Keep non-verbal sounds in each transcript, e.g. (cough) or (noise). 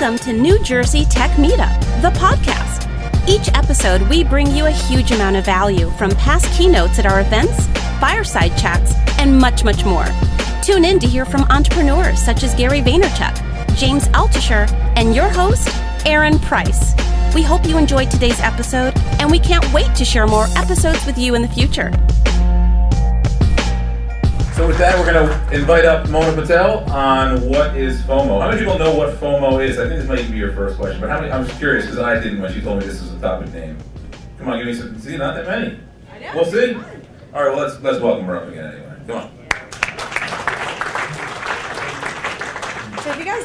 Welcome to New Jersey Tech Meetup, the podcast. Each episode, we bring you a huge amount of value from past keynotes at our events, fireside chats, and much, much more. Tune in to hear from entrepreneurs such as Gary Vaynerchuk, James Altucher, and your host, Aaron Price. We hope you enjoyed today's episode, and we can't wait to share more episodes with you in the future. So with that, we're going to invite up Mona Patel on what is FOMO. How many people know what FOMO is? I think this might even be your first question, but how many? I'm just curious because I didn't when she told me this was a topic name. Come on, give me some. See, not that many. I know. We'll see. All right, well let's let's welcome her up again anyway. Come on.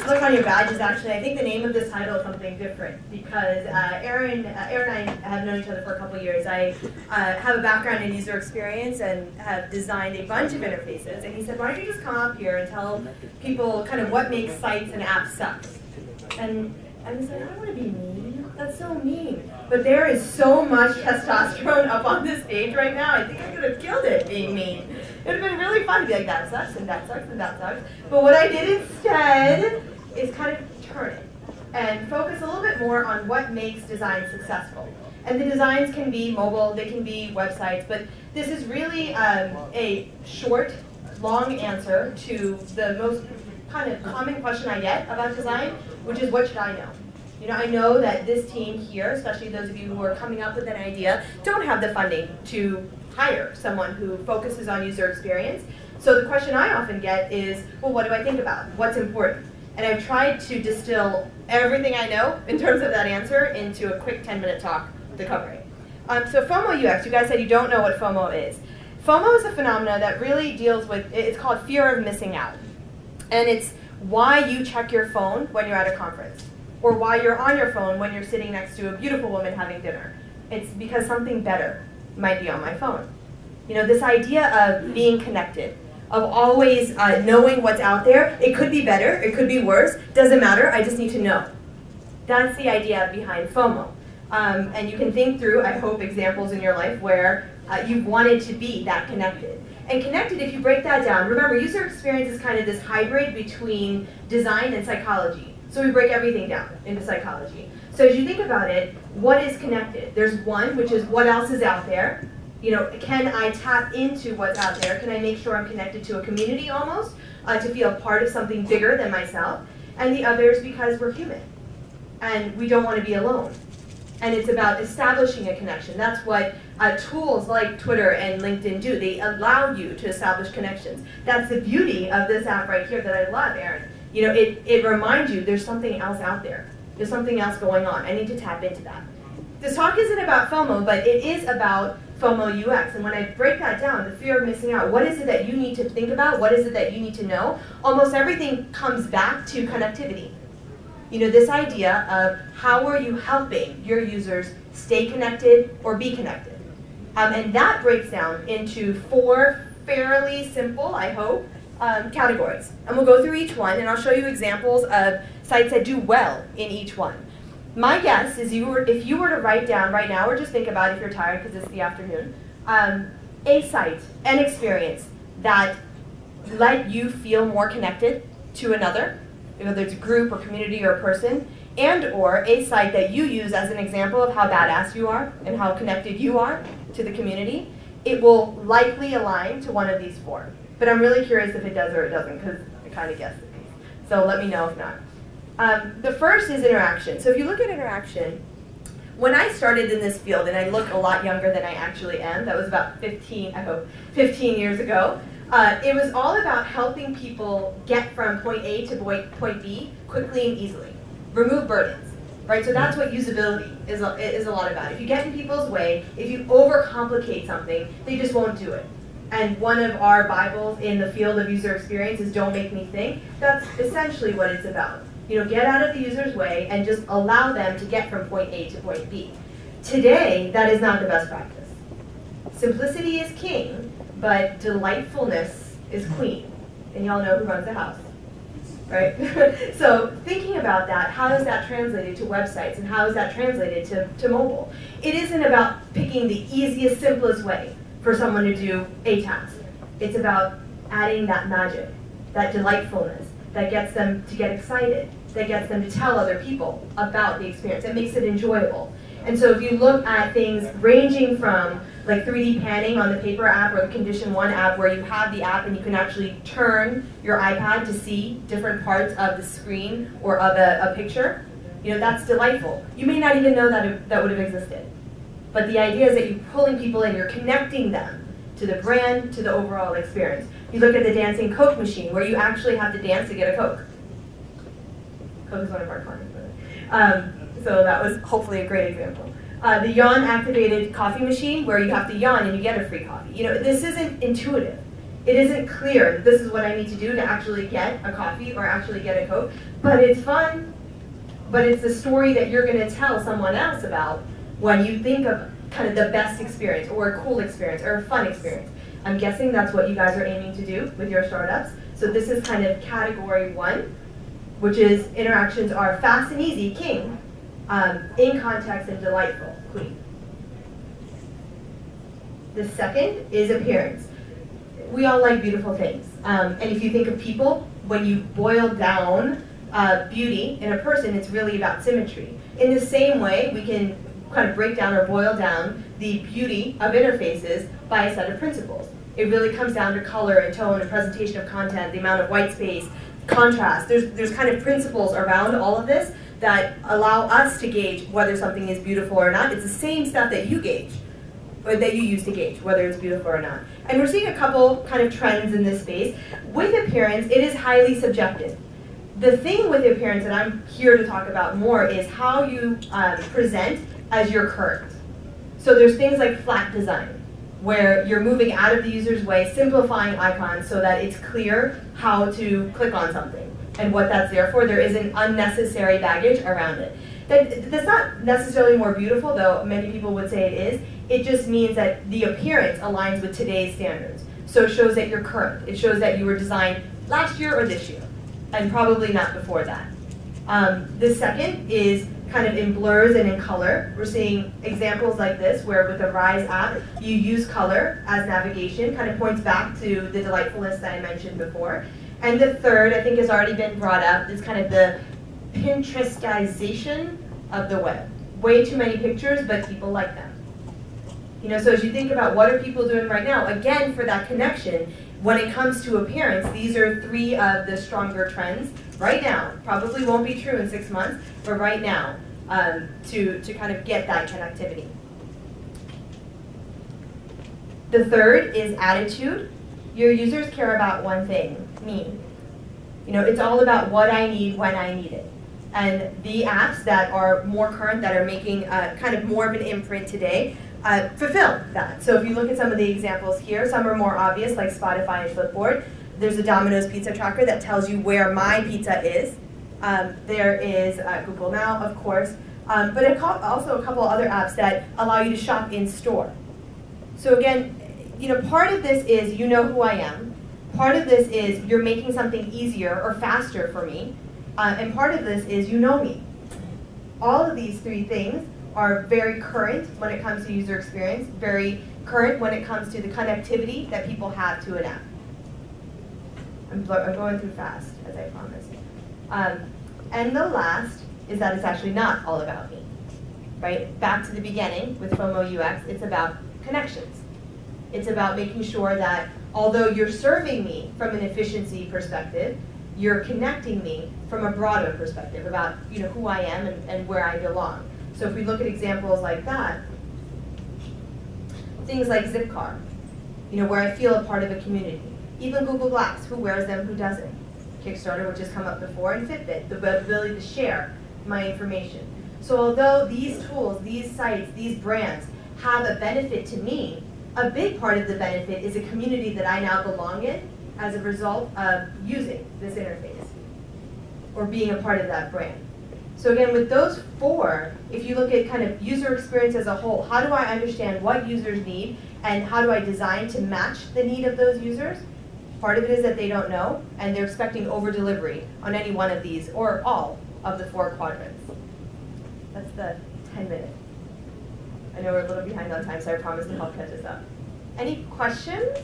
Look on your badges, actually, I think the name of this title is something different because uh, Aaron, uh, Aaron and I have known each other for a couple years. I uh, have a background in user experience and have designed a bunch of interfaces. And he said, why don't you just come up here and tell people kind of what makes sites and apps suck? And I was like, I don't want to be mean. That's so mean. But there is so much testosterone up on this stage right now. I think I could have killed it being mean. It would have been really fun to be like, that sucks, and that sucks, and that sucks. But what I did instead is kind of turn it and focus a little bit more on what makes design successful. And the designs can be mobile, they can be websites, but this is really um, a short, long answer to the most kind of common question I get about design, which is what should I know? You know, I know that this team here, especially those of you who are coming up with an idea, don't have the funding to hire someone who focuses on user experience. So the question I often get is, well, what do I think about? What's important? And I've tried to distill everything I know in terms of that answer into a quick 10 minute talk to cover it. Um, so FOMO UX, you guys said you don't know what FOMO is. FOMO is a phenomenon that really deals with, it's called fear of missing out. And it's why you check your phone when you're at a conference, or why you're on your phone when you're sitting next to a beautiful woman having dinner. It's because something better might be on my phone. You know, this idea of being connected, of always uh, knowing what's out there. It could be better, it could be worse, doesn't matter, I just need to know. That's the idea behind FOMO. Um, and you can think through, I hope, examples in your life where uh, you've wanted to be that connected. And connected, if you break that down, remember, user experience is kind of this hybrid between design and psychology. So we break everything down into psychology. So as you think about it, what is connected? There's one, which is what else is out there. You know, can I tap into what's out there? Can I make sure I'm connected to a community almost, uh, to feel part of something bigger than myself? And the other is because we're human, and we don't want to be alone. And it's about establishing a connection. That's what uh, tools like Twitter and LinkedIn do. They allow you to establish connections. That's the beauty of this app right here that I love, Aaron. You know, it, it reminds you there's something else out there. There's something else going on. I need to tap into that. This talk isn't about FOMO, but it is about FOMO UX. And when I break that down, the fear of missing out, what is it that you need to think about? What is it that you need to know? Almost everything comes back to connectivity. You know, this idea of how are you helping your users stay connected or be connected? Um, and that breaks down into four fairly simple, I hope, um, categories. And we'll go through each one, and I'll show you examples of sites that do well in each one. My guess is you were, if you were to write down right now, or just think about if you're tired because it's the afternoon, um, a site, an experience that let you feel more connected to another, whether it's a group or community or a person, and or a site that you use as an example of how badass you are and how connected you are to the community, it will likely align to one of these four. But I'm really curious if it does or it doesn't because I kind of guessed it. So let me know if not. Um, the first is interaction. So if you look at interaction, when I started in this field, and I look a lot younger than I actually am, that was about 15, I hope, 15 years ago, uh, it was all about helping people get from point A to point B quickly and easily. Remove burdens, right? So that's what usability is is a lot about. If you get in people's way, if you overcomplicate something, they just won't do it. And one of our Bibles in the field of user experience is Don't Make Me Think. That's essentially what it's about. You know, get out of the user's way and just allow them to get from point A to point B. Today, that is not the best practice. Simplicity is king, but delightfulness is queen. And y'all know who runs the house, right? (laughs) so thinking about that, how is that translated to websites and how is that translated to, to mobile? It isn't about picking the easiest, simplest way for someone to do a task. It's about adding that magic, that delightfulness, that gets them to get excited, that gets them to tell other people about the experience. It makes it enjoyable. And so if you look at things ranging from like 3D panning on the paper app or the Condition 1 app where you have the app and you can actually turn your iPad to see different parts of the screen or of a, a picture, you know, that's delightful. You may not even know that it, that would have existed. But the idea is that you're pulling people in, you're connecting them to the brand, to the overall experience. You look at the dancing Coke machine where you actually have to dance to get a Coke. Coke is one of our clients. Um, so that was hopefully a great example. Uh, the yawn activated coffee machine where you have to yawn and you get a free coffee. You know, this isn't intuitive. It isn't clear this is what I need to do to actually get a coffee or actually get a Coke, but it's fun. But it's the story that you're going to tell someone else about when you think of kind of the best experience or a cool experience or a fun experience. I'm guessing that's what you guys are aiming to do with your startups. So this is kind of category one, which is interactions are fast and easy, king, um, in context and delightful, queen. The second is appearance. We all like beautiful things. Um, and if you think of people, when you boil down uh, beauty in a person, it's really about symmetry. In the same way, we can kind of break down or boil down the beauty of interfaces by a set of principles. It really comes down to color and tone and presentation of content, the amount of white space, contrast. There's, there's kind of principles around all of this that allow us to gauge whether something is beautiful or not. It's the same stuff that you gauge, or that you use to gauge whether it's beautiful or not. And we're seeing a couple kind of trends in this space. With appearance, it is highly subjective. The thing with appearance that I'm here to talk about more is how you um, present as your current. So there's things like flat design, where you're moving out of the user's way, simplifying icons so that it's clear how to click on something and what that's there for. There isn't unnecessary baggage around it. That, that's not necessarily more beautiful, though many people would say it is. It just means that the appearance aligns with today's standards. So it shows that you're current. It shows that you were designed last year or this year, and probably not before that. Um, the second is kind of in blurs and in color. We're seeing examples like this where with the Rise app, you use color as navigation, kind of points back to the delightfulness that I mentioned before. And the third, I think has already been brought up, is kind of the Pinterestization of the web. Way too many pictures, but people like them. You know, so as you think about what are people doing right now, again, for that connection, when it comes to appearance, these are three of the stronger trends right now. Probably won't be true in six months, but right now, um, to, to kind of get that connectivity. The third is attitude. Your users care about one thing, me. You know, it's all about what I need when I need it. And the apps that are more current, that are making uh, kind of more of an imprint today, uh, fulfill that. So if you look at some of the examples here, some are more obvious, like Spotify and Flipboard. There's a Domino's pizza tracker that tells you where my pizza is. Um, there is uh, Google Now, of course, um, but a also a couple other apps that allow you to shop in store. So again, you know, part of this is you know who I am. Part of this is you're making something easier or faster for me. Uh, and part of this is you know me. All of these three things are very current when it comes to user experience, very current when it comes to the connectivity that people have to an app. I'm, going through fast, as I promised. Um, and the last is that it's actually not all about me. Right? Back to the beginning with FOMO UX, it's about connections. It's about making sure that although you're serving me from an efficiency perspective, you're connecting me from a broader perspective about you know who I am and, and where I belong. So if we look at examples like that, things like Zipcar, you know, where I feel a part of a community. Even Google Glass, who wears them, who doesn't. Kickstarter, which has come up before, and Fitbit, the ability to share my information. So although these tools, these sites, these brands have a benefit to me, a big part of the benefit is a community that I now belong in as a result of using this interface or being a part of that brand. So again, with those four, if you look at kind of user experience as a whole, how do I understand what users need and how do I design to match the need of those users? Part of it is that they don't know and they're expecting over delivery on any one of these or all of the four quadrants. That's the 10 minute. I know we're a little behind on time, so I promise to help catch us up. Any questions?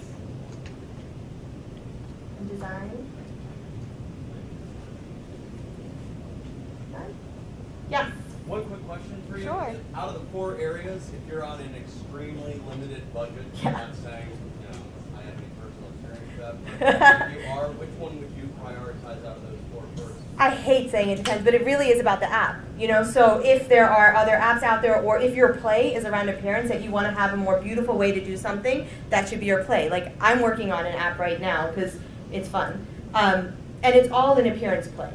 Design? None. Yeah. One quick question for you. Sure. Out of the four areas, if you're on an extremely limited budget, Yeah. I'm not saying, you know, I have any personal experience with that, but if you are, which one would you prioritize out of those four first? I hate saying it depends, but it really is about the app. You know, so if there are other apps out there, or if your play is around appearance that you want to have a more beautiful way to do something, that should be your play. Like I'm working on an app right now because it's fun, um, and it's all an appearance play.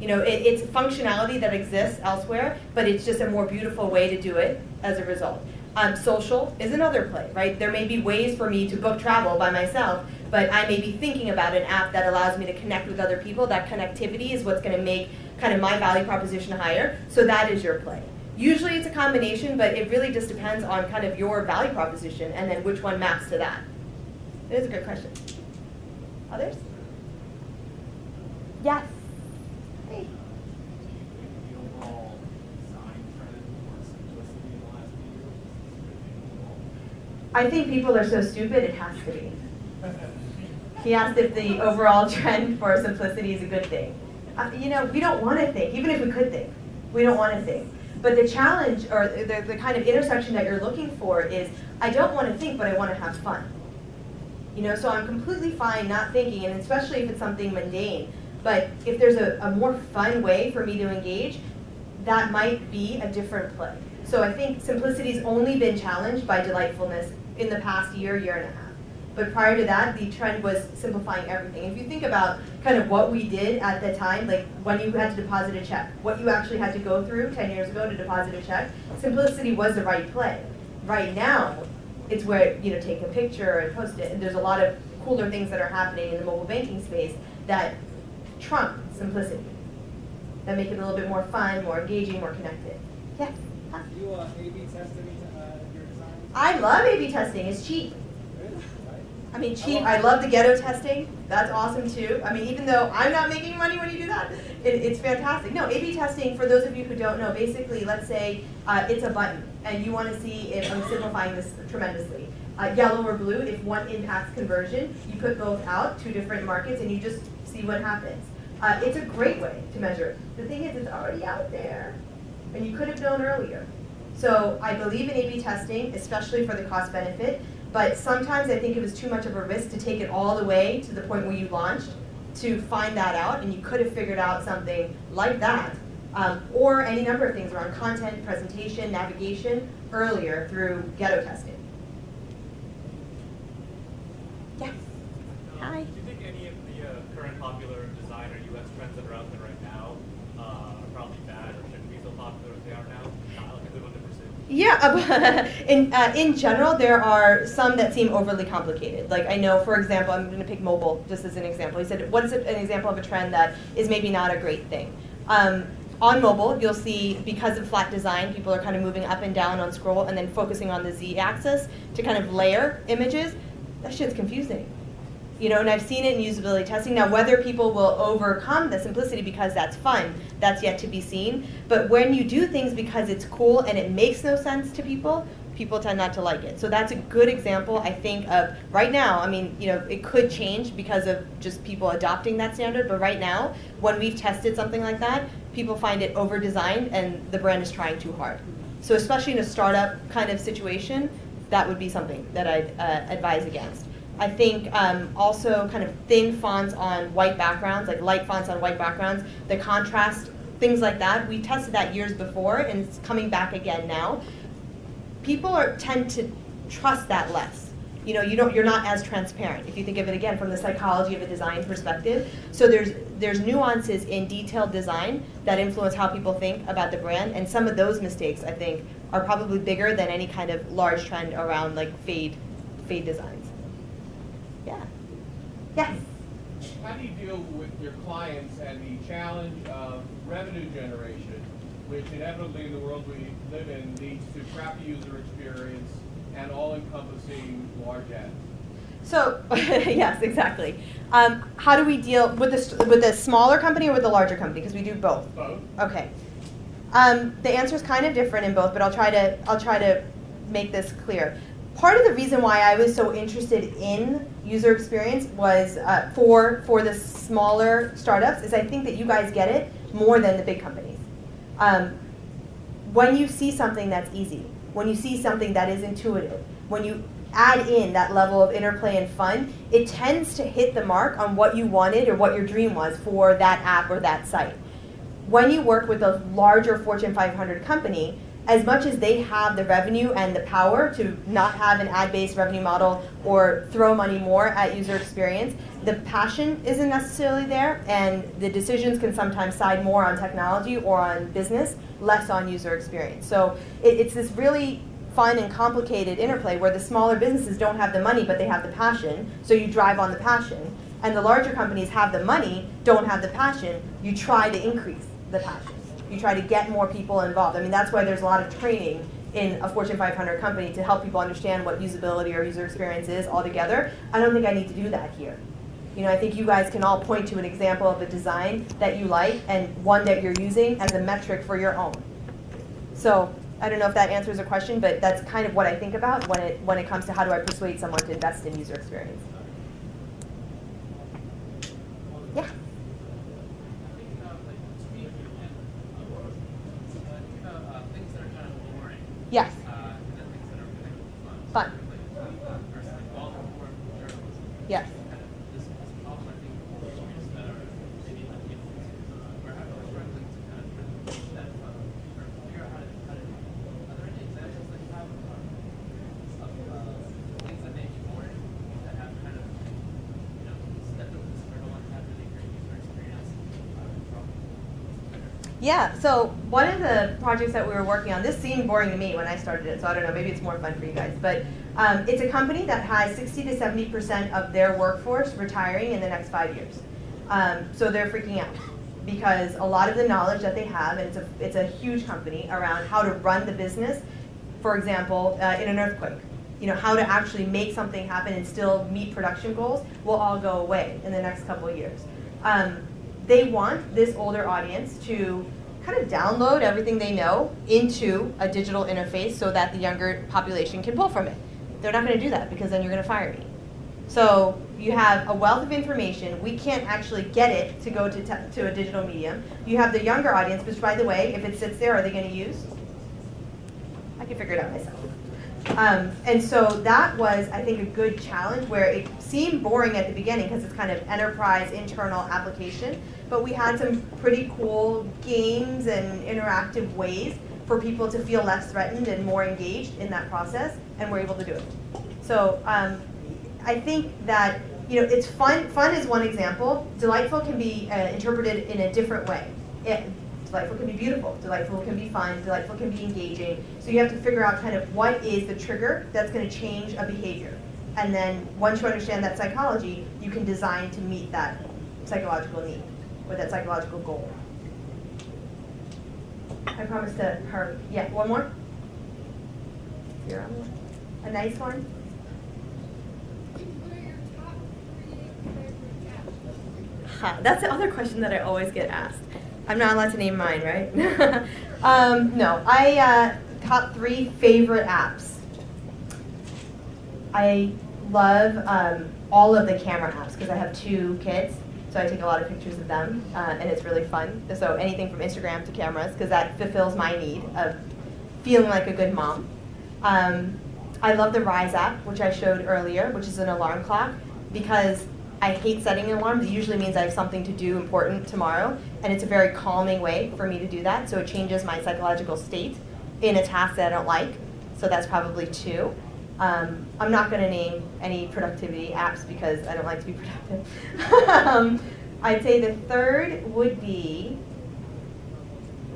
You know, it, it's functionality that exists elsewhere, but it's just a more beautiful way to do it as a result. Um, social is another play, right? There may be ways for me to book travel by myself, but I may be thinking about an app that allows me to connect with other people. That connectivity is what's going to make kind of my value proposition higher. So that is your play. Usually it's a combination, but it really just depends on kind of your value proposition and then which one maps to that. It is a good question. Others? Yes. Hey. Do you think the overall design trend towards simplicity in the last few years I think people are so stupid it has to be. He asked if the overall (laughs) trend for simplicity is a good thing. Uh, you know, we don't want to think, even if we could think, we don't want to think. But the challenge or the, the kind of intersection that you're looking for is I don't want to think, but I want to have fun. You know, so I'm completely fine not thinking, and especially if it's something mundane. But if there's a, a more fun way for me to engage, that might be a different play. So I think simplicity's only been challenged by delightfulness in the past year, year and a half. But prior to that, the trend was simplifying everything. If you think about kind of what we did at the time, like when you had to deposit a check, what you actually had to go through 10 years ago to deposit a check, simplicity was the right play. Right now, it's where, you know, take a picture and post it. And there's a lot of cooler things that are happening in the mobile banking space that trump simplicity, that make it a little bit more fun, more engaging, more connected. Yes? Huh? Do you uh, A/B uh, your designs? I love A-B testing. It's cheap. I mean, cheap. I love the ghetto testing. That's awesome too. I mean, even though I'm not making money when you do that, it, it's fantastic. No, A/B testing. For those of you who don't know, basically, let's say uh, it's a button, and you want to see if I'm simplifying this tremendously. Uh, yellow or blue. If one impacts conversion, you put both out, two different markets, and you just see what happens. Uh, it's a great way to measure. The thing is, it's already out there, and you could have known earlier. So I believe in A/B testing, especially for the cost benefit. But sometimes I think it was too much of a risk to take it all the way to the point where you launched to find that out, and you could have figured out something like that, um, or any number of things around content, presentation, navigation earlier through ghetto testing. Yes. Hi. Do you think any of the uh, current popular design or UX trends that are out there right now uh, are probably bad or shouldn't be so popular as they are now? Not like a good one to pursue. Yeah, (laughs) in, uh, in general, there are some that seem overly complicated. Like I know, for example, I'm going to pick mobile just as an example. He said, what is an example of a trend that is maybe not a great thing? Um, on mobile, you'll see because of flat design, people are kind of moving up and down on scroll and then focusing on the z-axis to kind of layer images. That shit's confusing. You know, and I've seen it in usability testing. Now, whether people will overcome the simplicity because that's fun, that's yet to be seen. But when you do things because it's cool and it makes no sense to people, people tend not to like it. So that's a good example, I think, of right now. I mean, you know, it could change because of just people adopting that standard. But right now, when we've tested something like that, people find it over designed and the brand is trying too hard. So, especially in a startup kind of situation, that would be something that I'd uh, advise against. I think um, also kind of thin fonts on white backgrounds, like light fonts on white backgrounds, the contrast, things like that. We tested that years before, and it's coming back again now. People are tend to trust that less. You know, you don't, you're not as transparent if you think of it again from the psychology of a design perspective. So there's there's nuances in detailed design that influence how people think about the brand, and some of those mistakes I think are probably bigger than any kind of large trend around like fade fade designs. Yes. How do you deal with your clients and the challenge of revenue generation, which inevitably in the world we live in leads to crappy user experience and all-encompassing large ads? So (laughs) yes, exactly. Um, how do we deal with this with the smaller company or with the larger company? Because we do both. Both. Okay. Um, the answer is kind of different in both, but I'll try to I'll try to make this clear. Part of the reason why I was so interested in user experience was uh, for for the smaller startups is I think that you guys get it more than the big companies. Um, when you see something that's easy, when you see something that is intuitive, when you add in that level of interplay and fun, it tends to hit the mark on what you wanted or what your dream was for that app or that site. When you work with a larger Fortune 500 company, as much as they have the revenue and the power to not have an ad-based revenue model or throw money more at user experience, the passion isn't necessarily there, and the decisions can sometimes side more on technology or on business, less on user experience. So it, it's this really fun and complicated interplay where the smaller businesses don't have the money, but they have the passion, so you drive on the passion. And the larger companies have the money, don't have the passion, you try to increase the passion you try to get more people involved. I mean, that's why there's a lot of training in a Fortune 500 company to help people understand what usability or user experience is altogether. I don't think I need to do that here. You know, I think you guys can all point to an example of a design that you like and one that you're using as a metric for your own. So I don't know if that answers a question, but that's kind of what I think about when it when it comes to how do I persuade someone to invest in user experience. Yeah. Yes. Fun. Yes. Yeah, so one of the projects that we were working on, this seemed boring to me when I started it, so I don't know, maybe it's more fun for you guys. But um, it's a company that has 60 to 70% of their workforce retiring in the next five years. Um, so they're freaking out because a lot of the knowledge that they have, and it's a, it's a huge company around how to run the business, for example, uh, in an earthquake, you know, how to actually make something happen and still meet production goals will all go away in the next couple of years. Um, they want this older audience to kind of download everything they know into a digital interface so that the younger population can pull from it. They're not going to do that because then you're going to fire me. So you have a wealth of information. We can't actually get it to go to, to a digital medium. You have the younger audience, which, by the way, if it sits there, are they going to use? I can figure it out myself. Um, and so that was, I think, a good challenge where it seemed boring at the beginning because it's kind of enterprise internal application but we had some pretty cool games and interactive ways for people to feel less threatened and more engaged in that process, and we're able to do it. So um, I think that you know it's fun. Fun is one example. Delightful can be uh, interpreted in a different way. It, delightful can be beautiful. Delightful can be fun. Delightful can be engaging. So you have to figure out kind of what is the trigger that's going to change a behavior, and then once you understand that psychology, you can design to meet that psychological need with that psychological goal. I promise to hurry. Yeah, one more? Here, A nice one? Huh, that's the other question that I always get asked. I'm not allowed to name mine, right? (laughs) um, no, I uh, top three favorite apps. I love um, all of the camera apps because I have two kids so I take a lot of pictures of them, uh, and it's really fun. So anything from Instagram to cameras, because that fulfills my need of feeling like a good mom. Um, I love the Rise app, which I showed earlier, which is an alarm clock, because I hate setting alarms. It usually means I have something to do important tomorrow, and it's a very calming way for me to do that. So it changes my psychological state in a task that I don't like. So that's probably two. Um, I'm not going to name any productivity apps because I don't like to be (laughs) productive. um, I'd say the third would be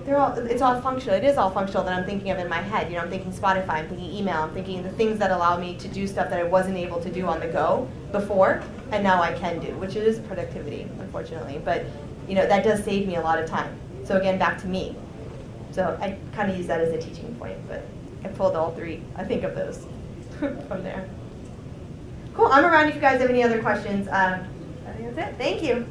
they're all it's all functional. It is all functional that I'm thinking of in my head. You know, I'm thinking Spotify, I'm thinking email, I'm thinking the things that allow me to do stuff that I wasn't able to do on the go before, and now I can do, which is productivity, unfortunately. But you know, that does save me a lot of time. So again, back to me. So I kind of use that as a teaching point, but I pulled all three, I think, of those. (laughs) from there. Cool. I'm around if you guys have any other questions. Um, I think that's it. Thank you.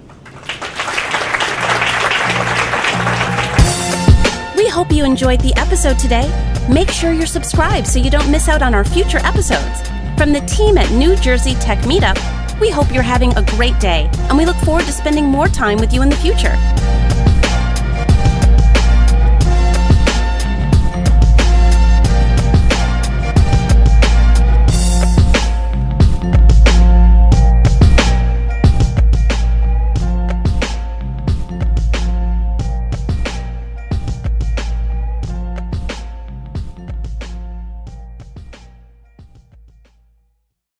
We hope you enjoyed the episode today. Make sure you're subscribed so you don't miss out on our future episodes. From the team at New Jersey Tech Meetup, we hope you're having a great day and we look forward to spending more time with you in the future.